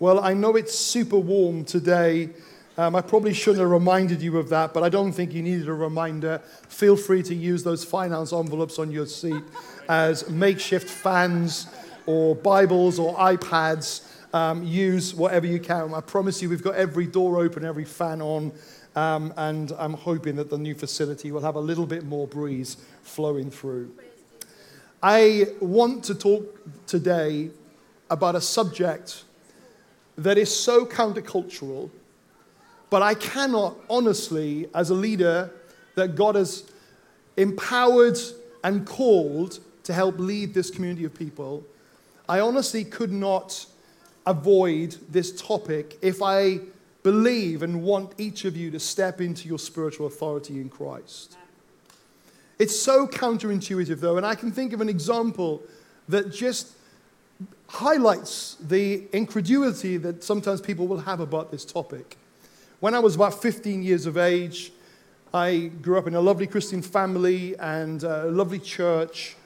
Well, I know it's super warm today. Um, I probably shouldn't have reminded you of that, but I don't think you needed a reminder. Feel free to use those finance envelopes on your seat as makeshift fans or Bibles or iPads. Um, use whatever you can. I promise you, we've got every door open, every fan on, um, and I'm hoping that the new facility will have a little bit more breeze flowing through. I want to talk today about a subject that is so countercultural, but I cannot honestly, as a leader that God has empowered and called to help lead this community of people, I honestly could not avoid this topic if I believe and want each of you to step into your spiritual authority in Christ. It's so counterintuitive, though, and I can think of an example that just highlights the incredulity that sometimes people will have about this topic. When I was about 15 years of age, I grew up in a lovely Christian family and a lovely church.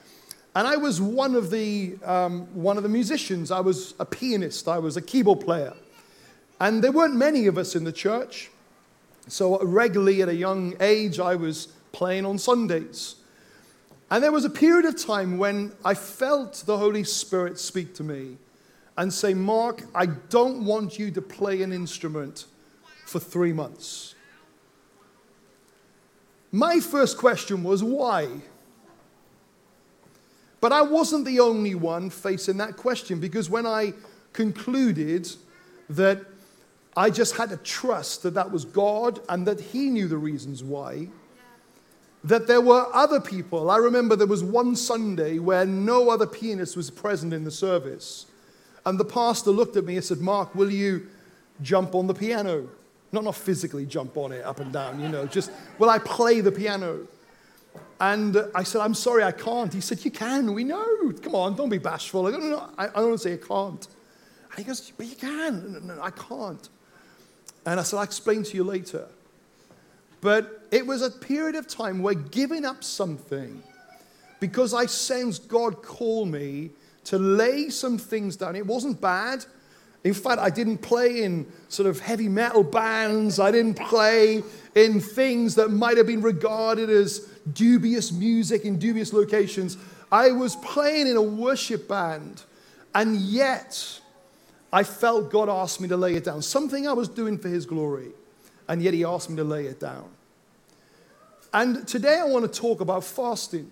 And I was one of the, um, one of the musicians. I was a pianist, I was a keyboard player. And there weren't many of us in the church. So, regularly at a young age, I was playing on Sundays. And there was a period of time when I felt the Holy Spirit speak to me and say, Mark, I don't want you to play an instrument for three months. My first question was, why? But I wasn't the only one facing that question because when I concluded that I just had to trust that that was God and that He knew the reasons why, that there were other people. I remember there was one Sunday where no other pianist was present in the service. And the pastor looked at me and said, Mark, will you jump on the piano? Not, not physically jump on it up and down, you know, just, will I play the piano? And I said, I'm sorry, I can't. He said, You can, we know. Come on, don't be bashful. I don't, know. I, I don't say I can't. And he goes, But you can. No, no, no, I can't. And I said, I'll explain to you later. But it was a period of time where giving up something, because I sensed God call me to lay some things down. It wasn't bad. In fact, I didn't play in sort of heavy metal bands. I didn't play in things that might have been regarded as dubious music in dubious locations. I was playing in a worship band, and yet I felt God asked me to lay it down. Something I was doing for His glory and yet he asked me to lay it down. And today I want to talk about fasting.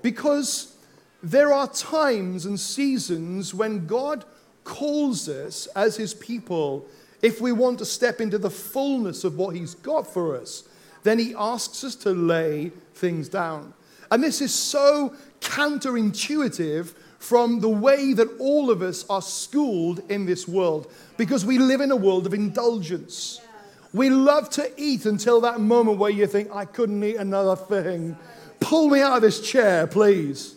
Because there are times and seasons when God calls us as his people, if we want to step into the fullness of what he's got for us, then he asks us to lay things down. And this is so counterintuitive from the way that all of us are schooled in this world because we live in a world of indulgence. We love to eat until that moment where you think, I couldn't eat another thing. Pull me out of this chair, please.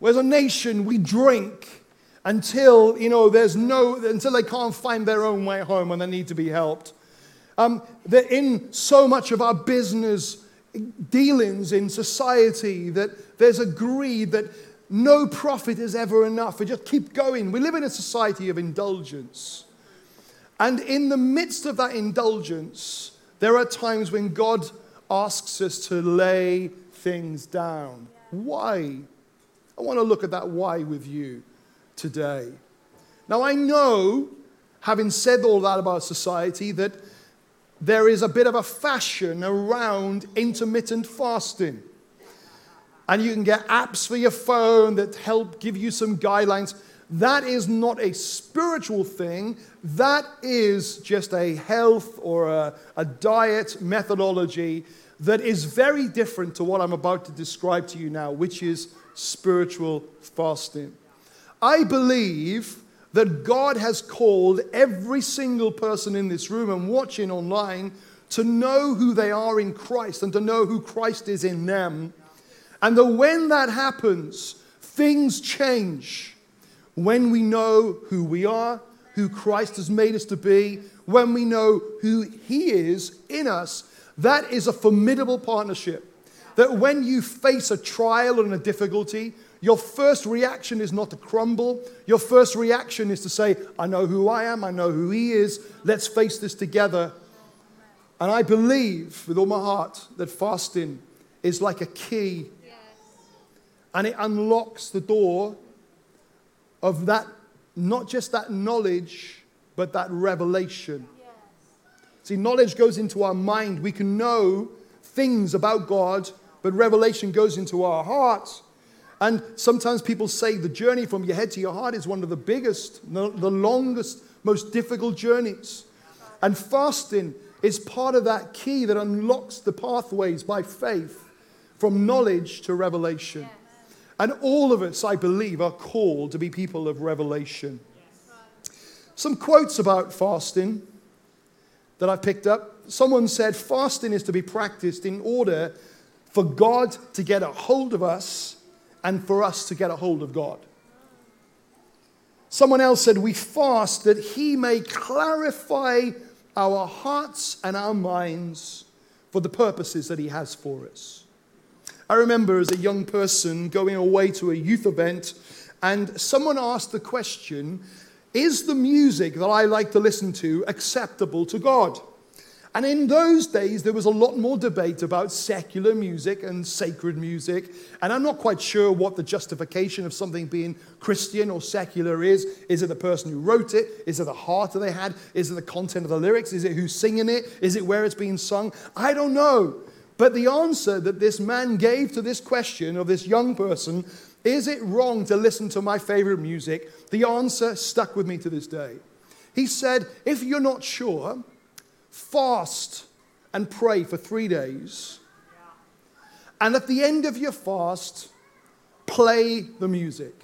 Whereas a nation, we drink until, you know, there's no, until they can't find their own way home and they need to be helped. Um, that in so much of our business dealings in society, that there's a greed that no profit is ever enough. We just keep going. We live in a society of indulgence. And in the midst of that indulgence, there are times when God asks us to lay things down. Why? I want to look at that why with you today. Now, I know, having said all that about society, that there is a bit of a fashion around intermittent fasting. And you can get apps for your phone that help give you some guidelines. That is not a spiritual thing. That is just a health or a, a, diet methodology that is very different to what I'm about to describe to you now, which is spiritual fasting. I believe that God has called every single person in this room and watching online to know who they are in Christ and to know who Christ is in them and that when that happens, things change. When we know who we are, who Christ has made us to be, when we know who He is in us, that is a formidable partnership. That when you face a trial and a difficulty, your first reaction is not to crumble. Your first reaction is to say, I know who I am, I know who He is. Let's face this together. And I believe with all my heart that fasting is like a key and it unlocks the door of that, not just that knowledge, but that revelation. Yes. See, knowledge goes into our mind. We can know things about God, but revelation goes into our hearts. And sometimes people say the journey from your head to your heart is one of the biggest, the longest, most difficult journeys. And fasting is part of that key that unlocks the pathways by faith from knowledge to revelation. And all of us, I believe, are called to be people of revelation. Some quotes about fasting that I've picked up. Someone said, Fasting is to be practiced in order for God to get a hold of us and for us to get a hold of God. Someone else said, We fast that He may clarify our hearts and our minds for the purposes that He has for us. I remember as a young person going away to a youth event, and someone asked the question Is the music that I like to listen to acceptable to God? And in those days, there was a lot more debate about secular music and sacred music. And I'm not quite sure what the justification of something being Christian or secular is. Is it the person who wrote it? Is it the heart that they had? Is it the content of the lyrics? Is it who's singing it? Is it where it's being sung? I don't know. But the answer that this man gave to this question of this young person is it wrong to listen to my favorite music? The answer stuck with me to this day. He said, if you're not sure, fast and pray for three days. And at the end of your fast, play the music.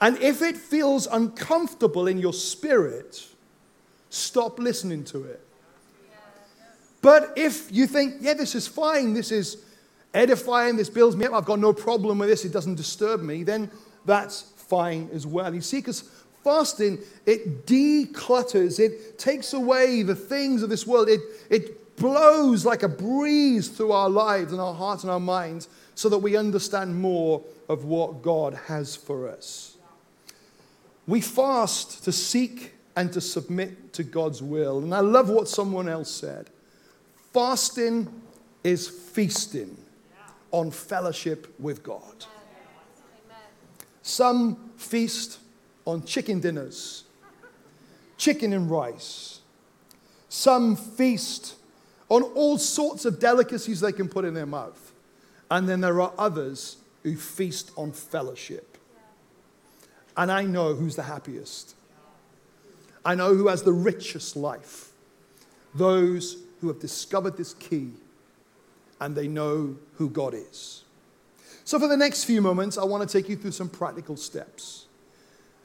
And if it feels uncomfortable in your spirit, stop listening to it. But if you think, yeah, this is fine, this is edifying, this builds me up, I've got no problem with this, it doesn't disturb me, then that's fine as well. You see, because fasting, it declutters, it takes away the things of this world, it, it blows like a breeze through our lives and our hearts and our minds so that we understand more of what God has for us. We fast to seek and to submit to God's will. And I love what someone else said. Fasting is feasting on fellowship with God. Some feast on chicken dinners, chicken and rice. Some feast on all sorts of delicacies they can put in their mouth. And then there are others who feast on fellowship. And I know who's the happiest. I know who has the richest life. Those who have discovered this key and they know who God is. So, for the next few moments, I want to take you through some practical steps.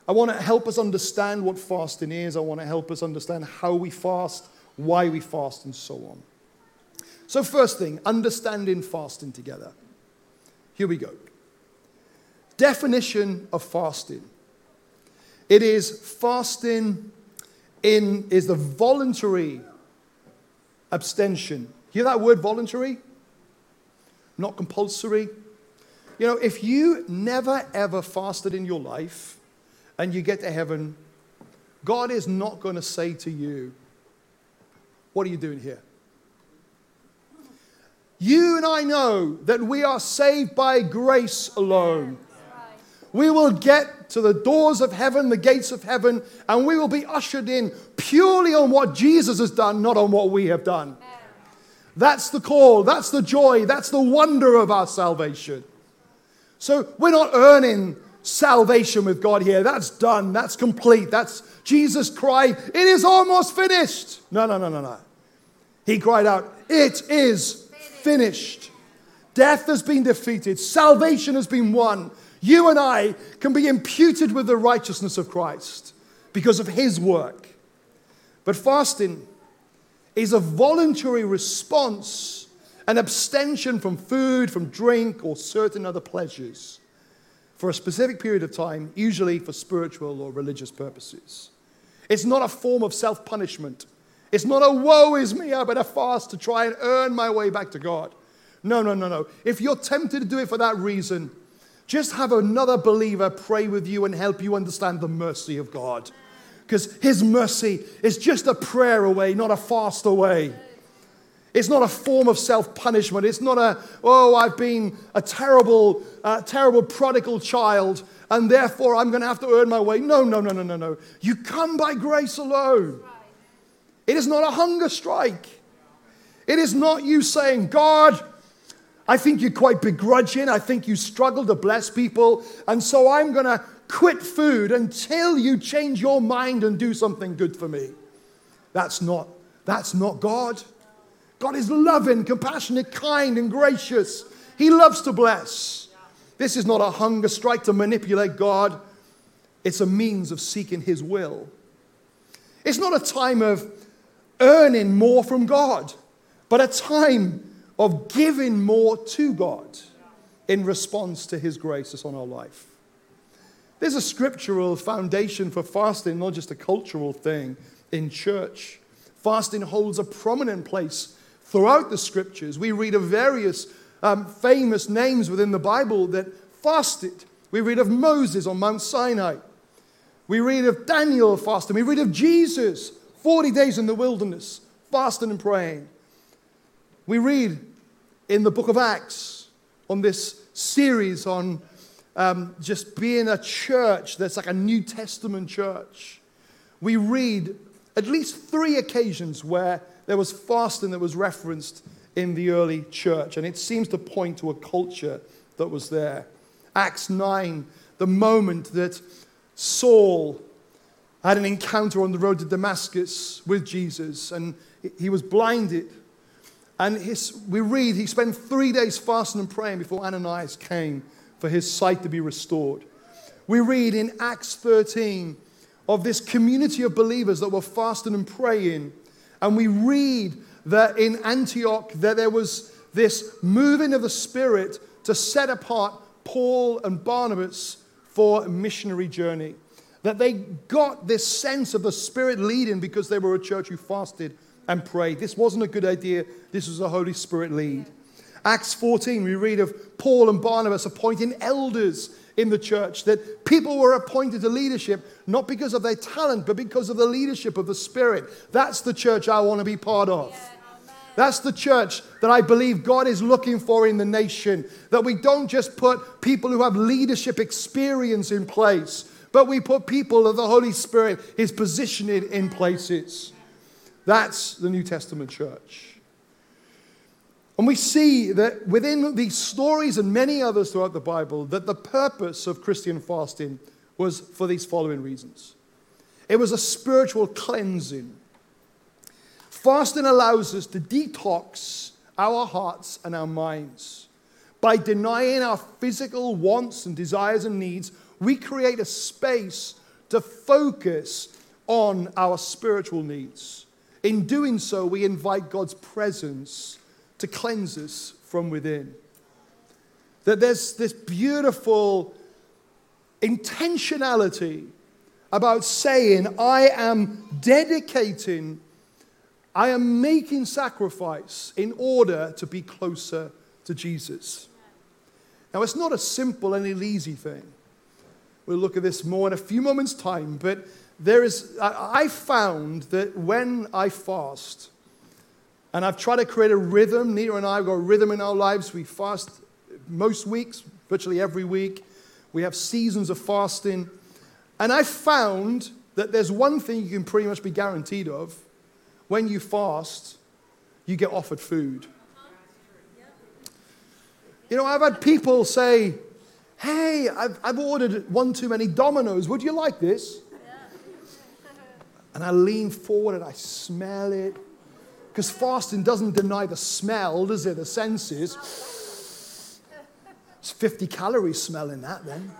I want to help us understand what fasting is. I want to help us understand how we fast, why we fast, and so on. So, first thing, understanding fasting together. Here we go. Definition of fasting it is fasting in is the voluntary abstention. Hear that word voluntary? Not compulsory. You know, if you never ever fasted in your life and you get to heaven, God is not going to say to you, What are you doing here? You and I know that we are saved by grace alone. We will get to the doors of heaven, the gates of heaven, and we will be ushered in purely on what Jesus has done, not on what we have done. That's the call, that's the joy, that's the wonder of our salvation. So we're not earning salvation with God here. That's done, that's complete. That's Jesus cried, It is almost finished. No, no, no, no, no. He cried out, It is finished. Death has been defeated, salvation has been won you and I can be imputed with the righteousness of Christ because of his work. But fasting is a voluntary response, an abstention from food, from drink, or certain other pleasures for a specific period of time, usually for spiritual or religious purposes. It's not a form of self punishment. It's not a woe is me, I better fast to try and earn my way back to God. No, no, no, no. If you're tempted to do it for that reason, just have another believer pray with you and help you understand the mercy of God. Because His mercy is just a prayer away, not a fast away. It's not a form of self punishment. It's not a, oh, I've been a terrible, uh, terrible prodigal child and therefore I'm going to have to earn my way. No, no, no, no, no, no. You come by grace alone. It is not a hunger strike. It is not you saying, God, I think you're quite begrudging. I think you struggle to bless people. And so I'm going to quit food until you change your mind and do something good for me. That's not, that's not God. God is loving, compassionate, kind, and gracious. He loves to bless. This is not a hunger strike to manipulate God, it's a means of seeking His will. It's not a time of earning more from God, but a time of giving more to God in response to His graces on our life. There's a scriptural foundation for fasting, not just a cultural thing in church. Fasting holds a prominent place throughout the scriptures. We read of various um, famous names within the Bible that fasted. We read of Moses on Mount Sinai. We read of Daniel fasting. We read of Jesus, 40 days in the wilderness, fasting and praying. We read in the book of Acts on this series on um, just being a church that's like a New Testament church. We read at least three occasions where there was fasting that was referenced in the early church, and it seems to point to a culture that was there. Acts 9, the moment that Saul had an encounter on the road to Damascus with Jesus, and he was blinded and his, we read he spent three days fasting and praying before Ananias came for his sight to be restored. We read in Acts 13 of this community of believers that were fasting and praying. And we read that in Antioch that there was this moving of the Spirit to set apart Paul and Barnabas for a missionary journey. That they got this sense of the Spirit leading because they were a church who fasted and prayed. This wasn't a good idea, this was a Holy Spirit lead. Acts 14, we read of Paul and Barnabas appointing elders in the church, that people were appointed to leadership not because of their talent, but because of the leadership of the Spirit. That's the church I want to be part of. That's the church that I believe God is looking for in the nation. That we don't just put people who have leadership experience in place, but we put people that the Holy Spirit is positioning in places. That's the New Testament church. And we see that within these stories and many others throughout the Bible, that the purpose of Christian fasting was for these following reasons it was a spiritual cleansing. Fasting allows us to detox our hearts and our minds. By denying our physical wants and desires and needs, we create a space to focus on our spiritual needs. In doing so, we invite God's presence to cleanse us from within. That there's this beautiful intentionality about saying, I am dedicating, I am making sacrifice in order to be closer to Jesus. Now, it's not a simple and an easy thing. We'll look at this more in a few moments' time, but there is, I found that when I fast, and I've tried to create a rhythm, Nita and I have got a rhythm in our lives. We fast most weeks, virtually every week. We have seasons of fasting. And I found that there's one thing you can pretty much be guaranteed of when you fast, you get offered food. You know, I've had people say, Hey, I've, I've ordered one too many Domino's. Would you like this? And I lean forward and I smell it. Because fasting doesn't deny the smell, does it? The senses. It's 50 calories smelling that then.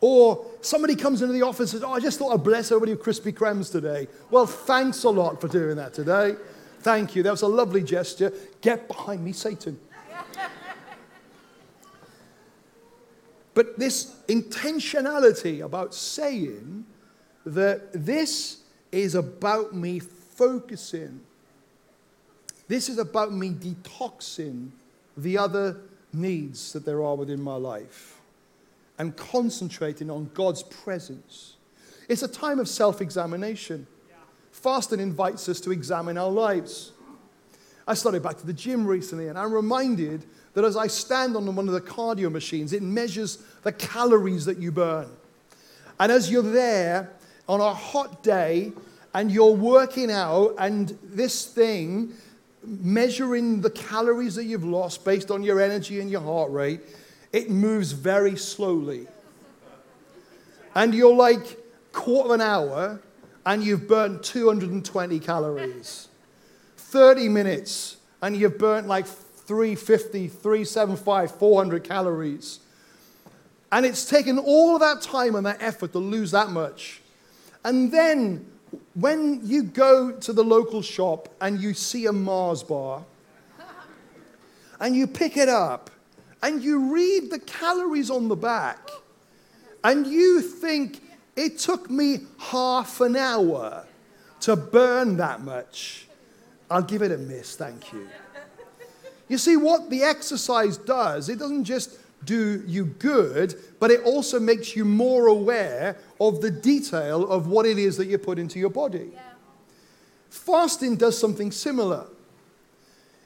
Or somebody comes into the office and says, Oh, I just thought I'd bless everybody with Krispy Kremes today. Well, thanks a lot for doing that today. Thank you. That was a lovely gesture. Get behind me, Satan. but this intentionality about saying, that this is about me focusing. This is about me detoxing the other needs that there are within my life and concentrating on God's presence. It's a time of self examination. Fasting invites us to examine our lives. I started back to the gym recently, and I'm reminded that as I stand on one of the cardio machines, it measures the calories that you burn. And as you're there on a hot day and you're working out, and this thing measuring the calories that you've lost based on your energy and your heart rate, it moves very slowly. And you're like quarter of an hour and you've burnt 220 calories. 30 minutes and you've burnt like 350, 375, 400 calories. And it's taken all of that time and that effort to lose that much. And then when you go to the local shop and you see a Mars bar and you pick it up and you read the calories on the back and you think it took me half an hour to burn that much, I'll give it a miss, thank you. You see, what the exercise does, it doesn't just do you good, but it also makes you more aware of the detail of what it is that you put into your body. Yeah. Fasting does something similar.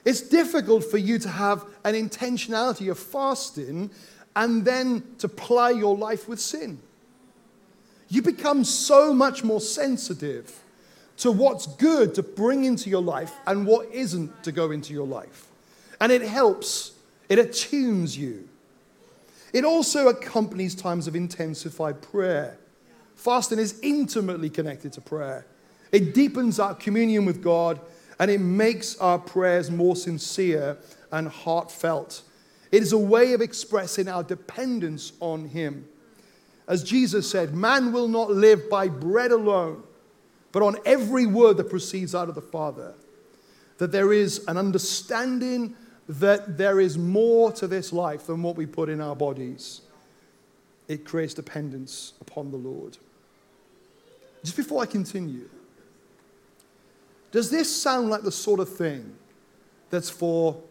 It's difficult for you to have an intentionality of fasting and then to ply your life with sin. You become so much more sensitive to what's good to bring into your life and what isn't to go into your life. And it helps, it attunes you. It also accompanies times of intensified prayer. Fasting is intimately connected to prayer. It deepens our communion with God and it makes our prayers more sincere and heartfelt. It is a way of expressing our dependence on Him. As Jesus said, man will not live by bread alone, but on every word that proceeds out of the Father. That there is an understanding that there is more to this life than what we put in our bodies. It creates dependence upon the Lord. Just before I continue, does this sound like the sort of thing that's for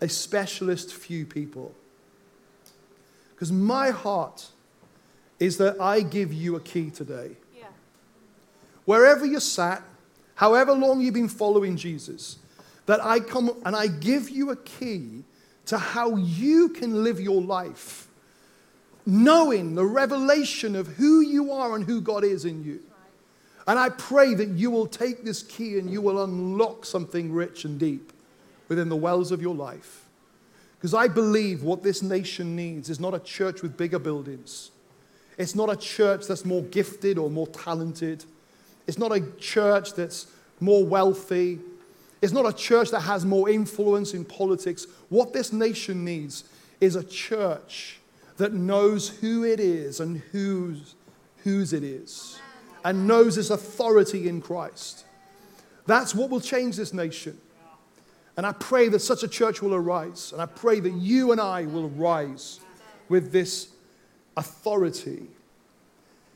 a specialist few people? Because my heart is that I give you a key today. Yeah. Wherever you're sat, however long you've been following Jesus, that I come and I give you a key to how you can live your life, knowing the revelation of who you are and who God is in you. And I pray that you will take this key and you will unlock something rich and deep within the wells of your life. Because I believe what this nation needs is not a church with bigger buildings. It's not a church that's more gifted or more talented. It's not a church that's more wealthy. It's not a church that has more influence in politics. What this nation needs is a church that knows who it is and whose, whose it is, and knows its authority in Christ. That's what will change this nation. And I pray that such a church will arise. And I pray that you and I will rise with this authority.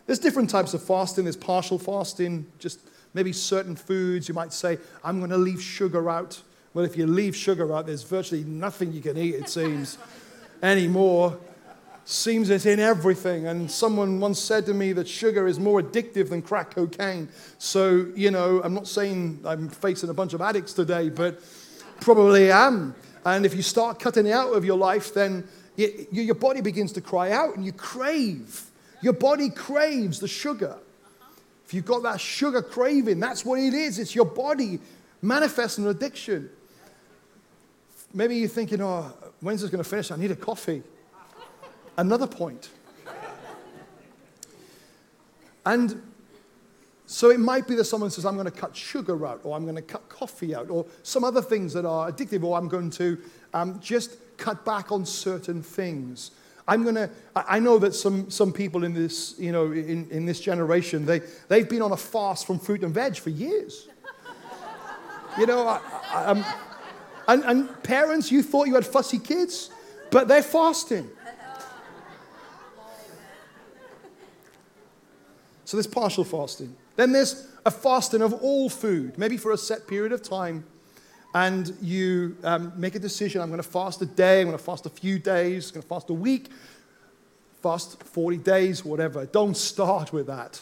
There's different types of fasting. There's partial fasting, just maybe certain foods. You might say, I'm going to leave sugar out. Well, if you leave sugar out, there's virtually nothing you can eat, it seems, anymore. Seems it's in everything. And someone once said to me that sugar is more addictive than crack cocaine. So, you know, I'm not saying I'm facing a bunch of addicts today, but probably am. And if you start cutting it out of your life, then your body begins to cry out and you crave. Your body craves the sugar. If you've got that sugar craving, that's what it is. It's your body manifesting an addiction. Maybe you're thinking, oh, when's this going to finish? I need a coffee. Another point. And so it might be that someone says, I'm going to cut sugar out, or I'm going to cut coffee out, or some other things that are addictive, or I'm going to um, just cut back on certain things. I'm to, I know that some, some people in this, you know, in, in this generation, they, they've been on a fast from fruit and veg for years. you know, I, I, and, and parents, you thought you had fussy kids, but they're fasting. So there's partial fasting. Then there's a fasting of all food, maybe for a set period of time. And you um, make a decision I'm going to fast a day, I'm going to fast a few days, I'm going to fast a week, fast 40 days, whatever. Don't start with that.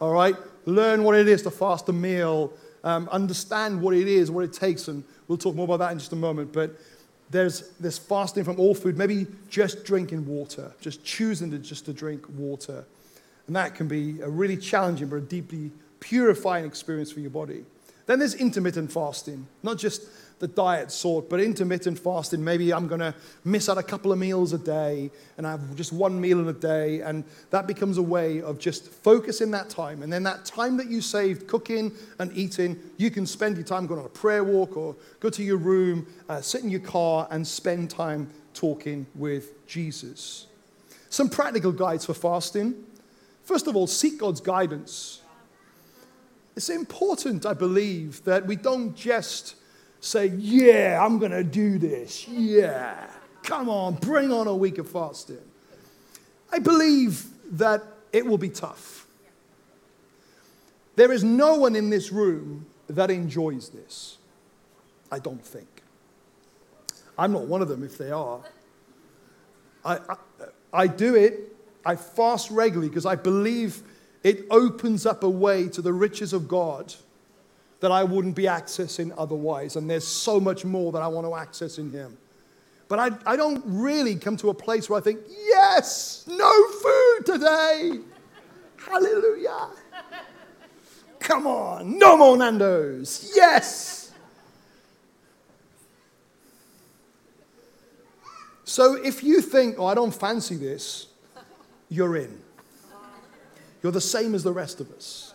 All right? Learn what it is to fast a meal, um, understand what it is, what it takes, and we'll talk more about that in just a moment. But there's this fasting from all food, maybe just drinking water, just choosing to just to drink water. And that can be a really challenging but a deeply purifying experience for your body. Then there's intermittent fasting, not just the diet sort, but intermittent fasting. Maybe I'm going to miss out a couple of meals a day and I have just one meal in a day. And that becomes a way of just focusing that time. And then that time that you saved cooking and eating, you can spend your time going on a prayer walk or go to your room, uh, sit in your car, and spend time talking with Jesus. Some practical guides for fasting. First of all, seek God's guidance. It's important, I believe, that we don't just say, Yeah, I'm going to do this. Yeah, come on, bring on a week of fasting. I believe that it will be tough. There is no one in this room that enjoys this. I don't think. I'm not one of them if they are. I, I, I do it, I fast regularly because I believe it opens up a way to the riches of God that I wouldn't be accessing otherwise. And there's so much more that I want to access in Him. But I, I don't really come to a place where I think, yes, no food today. Hallelujah. Come on, no more Nando's. Yes. So if you think, oh, I don't fancy this, you're in. You're the same as the rest of us.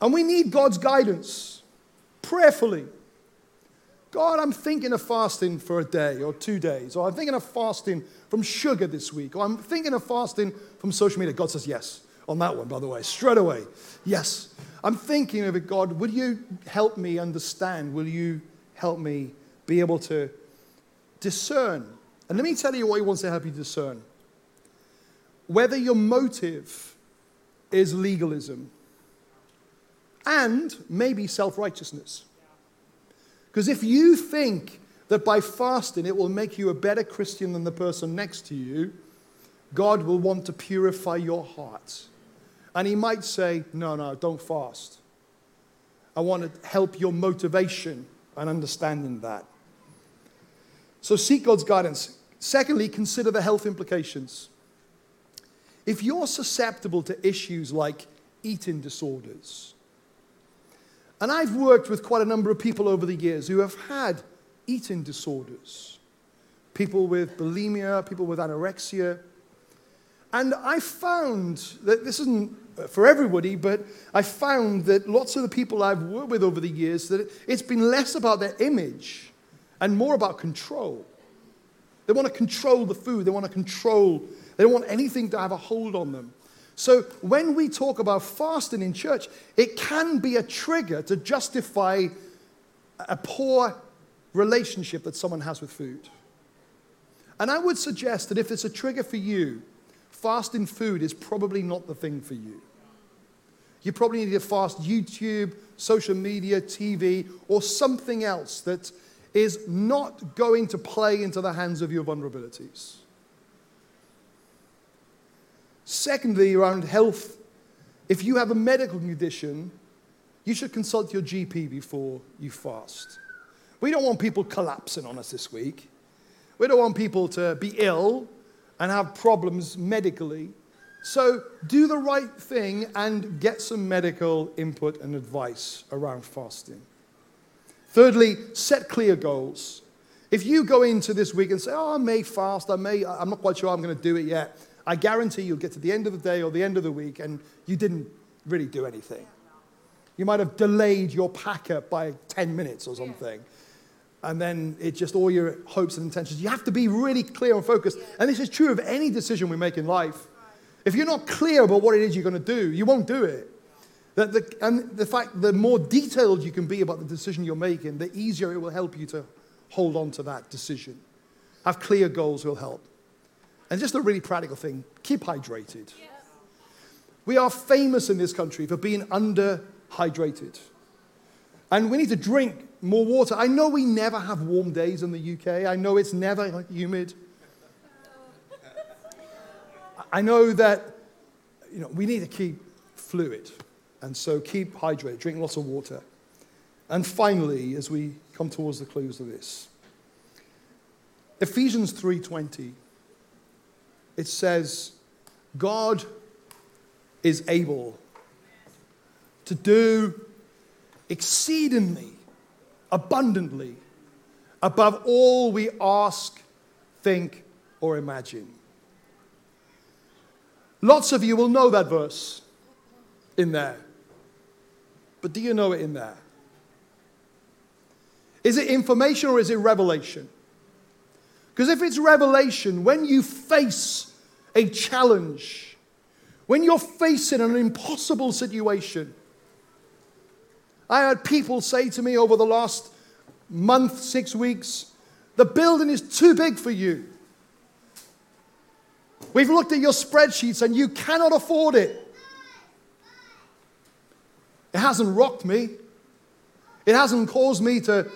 And we need God's guidance prayerfully. God, I'm thinking of fasting for a day or two days, or I'm thinking of fasting from sugar this week, or I'm thinking of fasting from social media. God says yes on that one, by the way, straight away. Yes. I'm thinking of it, God, will you help me understand? Will you help me be able to discern? And let me tell you what He wants to help you discern whether your motive is legalism and maybe self righteousness. Because if you think that by fasting it will make you a better Christian than the person next to you, God will want to purify your heart. And He might say, No, no, don't fast. I want to help your motivation and understanding that. So seek God's guidance. Secondly, consider the health implications. If you're susceptible to issues like eating disorders, and I've worked with quite a number of people over the years who have had eating disorders, people with bulimia, people with anorexia. And I found that this isn't for everybody, but I found that lots of the people I've worked with over the years that it's been less about their image and more about control. They want to control the food, they want to control they don't want anything to have a hold on them. So when we talk about fasting in church, it can be a trigger to justify a poor relationship that someone has with food. And I would suggest that if it's a trigger for you, fasting food is probably not the thing for you. You probably need to fast YouTube, social media, TV, or something else that is not going to play into the hands of your vulnerabilities. Secondly, around health, if you have a medical condition, you should consult your GP before you fast. We don't want people collapsing on us this week. We don't want people to be ill and have problems medically. So do the right thing and get some medical input and advice around fasting. Thirdly, set clear goals. If you go into this week and say, Oh, I may fast, I may, I'm not quite sure I'm going to do it yet, I guarantee you'll get to the end of the day or the end of the week and you didn't really do anything. You might have delayed your packer by 10 minutes or something. And then it's just all your hopes and intentions. You have to be really clear and focused. And this is true of any decision we make in life. If you're not clear about what it is you're going to do, you won't do it. The, the, and the fact, the more detailed you can be about the decision you're making, the easier it will help you to hold on to that decision. Have clear goals will help. And just a really practical thing keep hydrated. We are famous in this country for being underhydrated. And we need to drink more water. I know we never have warm days in the UK. I know it's never humid. I know that you know, we need to keep fluid. And so keep hydrated, drink lots of water. And finally, as we come towards the close of this, Ephesians 3:20 it says God is able to do exceedingly abundantly above all we ask, think or imagine. Lots of you will know that verse in there. But do you know it in there? Is it information or is it revelation? Because if it's revelation, when you face a challenge, when you're facing an impossible situation, I had people say to me over the last month, six weeks, the building is too big for you. We've looked at your spreadsheets and you cannot afford it. It hasn't rocked me. It hasn't caused me to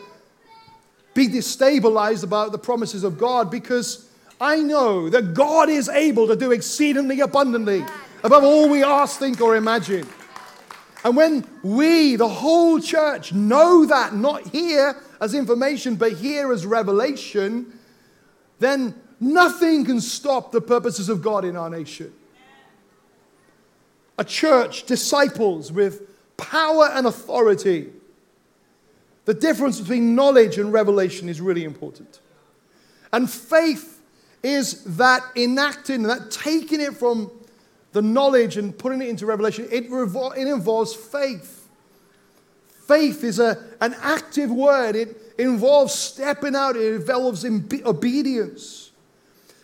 be destabilized about the promises of God because I know that God is able to do exceedingly abundantly above all we ask, think, or imagine. And when we, the whole church, know that, not here as information, but here as revelation, then nothing can stop the purposes of God in our nation. A church, disciples with power and authority. The difference between knowledge and revelation is really important. And faith is that enacting, that taking it from the knowledge and putting it into revelation. It, revol- it involves faith. Faith is a, an active word, it involves stepping out, it involves obedience.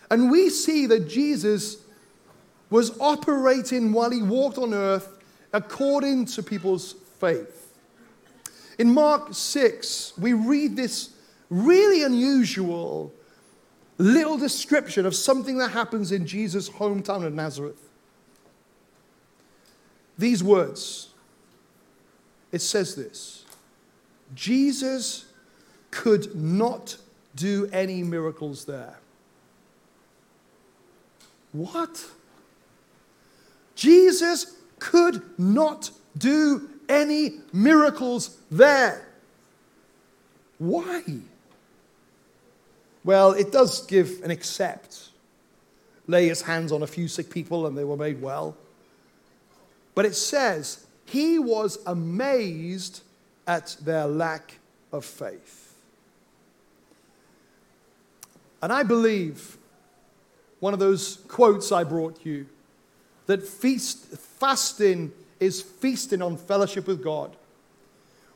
And we see that Jesus was operating while he walked on earth according to people's faith. In Mark 6, we read this really unusual little description of something that happens in Jesus' hometown of Nazareth. These words, it says this Jesus could not do any miracles there. What? Jesus could not do any miracles there. Why? Well, it does give an accept. Lay his hands on a few sick people and they were made well. But it says, he was amazed at their lack of faith. And I believe one of those quotes I brought you that feast, fasting is feasting on fellowship with God.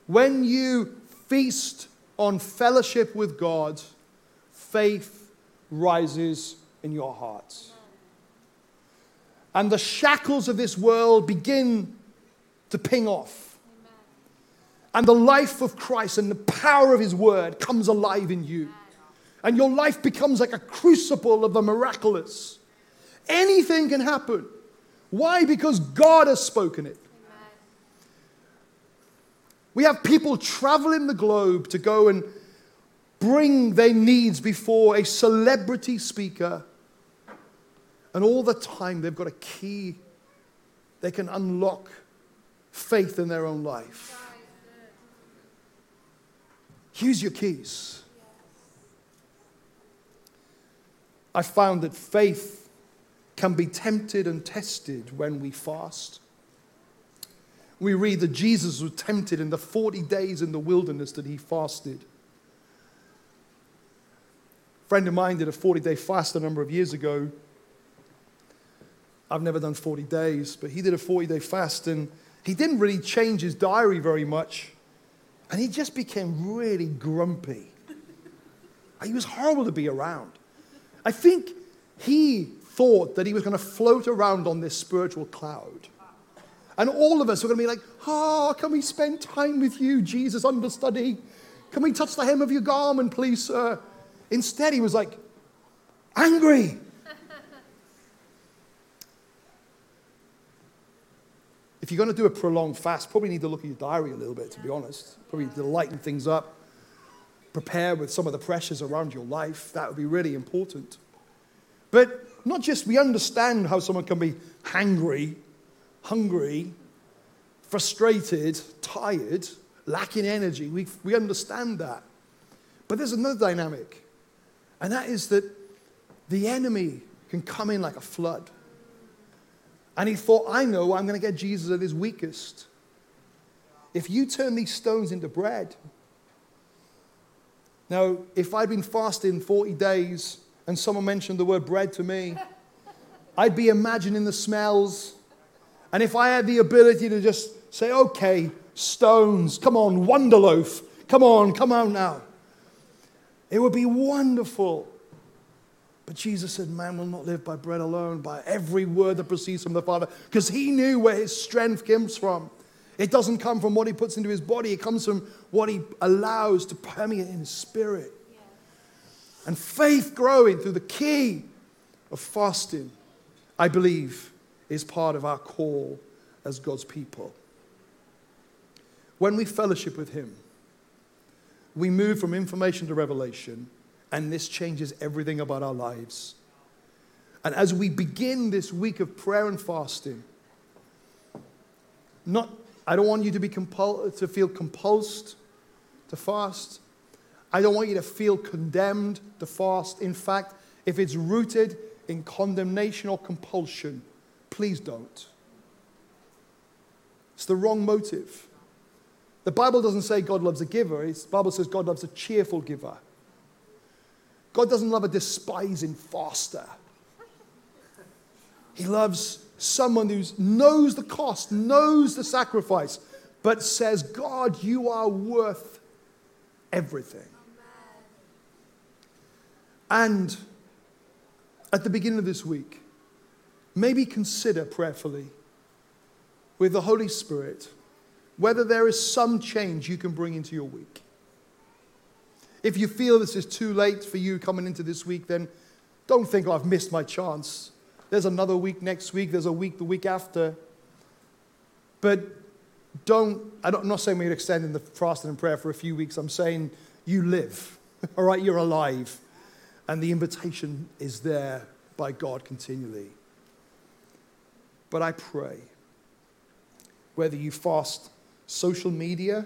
When you feast on fellowship with God, faith rises in your hearts. And the shackles of this world begin to ping off. And the life of Christ and the power of His word comes alive in you. And your life becomes like a crucible of the miraculous. Anything can happen. Why? Because God has spoken it. We have people traveling the globe to go and bring their needs before a celebrity speaker. And all the time, they've got a key. They can unlock faith in their own life. Use your keys. I found that faith can be tempted and tested when we fast. We read that Jesus was tempted in the 40 days in the wilderness that he fasted. A friend of mine did a 40 day fast a number of years ago. I've never done 40 days, but he did a 40 day fast and he didn't really change his diary very much. And he just became really grumpy. He was horrible to be around. I think he thought that he was going to float around on this spiritual cloud. And all of us were going to be like, Oh, can we spend time with you, Jesus, understudy? Can we touch the hem of your garment, please, sir? Instead, he was like, angry. if you're going to do a prolonged fast, probably need to look at your diary a little bit, to be honest. Probably to lighten things up, prepare with some of the pressures around your life. That would be really important. But not just we understand how someone can be hangry, hungry, frustrated, tired, lacking energy. We, we understand that. But there's another dynamic, and that is that the enemy can come in like a flood. And he thought, I know I'm going to get Jesus at his weakest. If you turn these stones into bread. Now, if I'd been fasting 40 days and someone mentioned the word bread to me, I'd be imagining the smells. And if I had the ability to just say, okay, stones, come on, wonderloaf, come on, come on now, it would be wonderful. But Jesus said, Man will not live by bread alone, by every word that proceeds from the Father, because he knew where his strength comes from. It doesn't come from what he puts into his body, it comes from what he allows to permeate in his spirit. And faith growing through the key of fasting, I believe, is part of our call as God's people. When we fellowship with him, we move from information to revelation and this changes everything about our lives. And as we begin this week of prayer and fasting, not, I don't want you to, be compul- to feel compulsed to fast. I don't want you to feel condemned to fast. In fact, if it's rooted in condemnation or compulsion, please don't. It's the wrong motive. The Bible doesn't say God loves a giver, the Bible says God loves a cheerful giver. God doesn't love a despising faster. He loves someone who knows the cost, knows the sacrifice, but says, God, you are worth everything. And at the beginning of this week, maybe consider prayerfully with the Holy Spirit whether there is some change you can bring into your week. If you feel this is too late for you coming into this week, then don't think, oh, I've missed my chance. There's another week next week, there's a week the week after. But don't, I'm not saying we're extending the fasting and prayer for a few weeks. I'm saying you live, all right? You're alive. And the invitation is there by God continually. But I pray, whether you fast social media,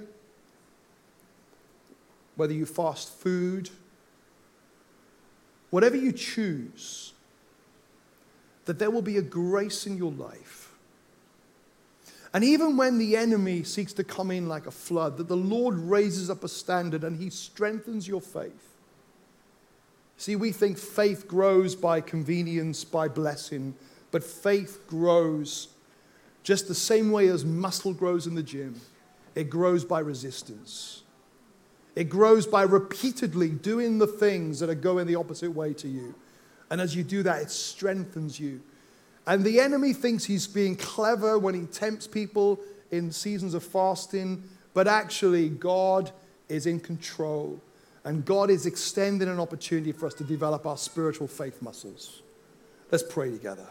whether you fast food, whatever you choose, that there will be a grace in your life. And even when the enemy seeks to come in like a flood, that the Lord raises up a standard and he strengthens your faith. See, we think faith grows by convenience, by blessing, but faith grows just the same way as muscle grows in the gym. It grows by resistance. It grows by repeatedly doing the things that are going the opposite way to you. And as you do that, it strengthens you. And the enemy thinks he's being clever when he tempts people in seasons of fasting, but actually, God is in control. And God is extending an opportunity for us to develop our spiritual faith muscles. Let's pray together.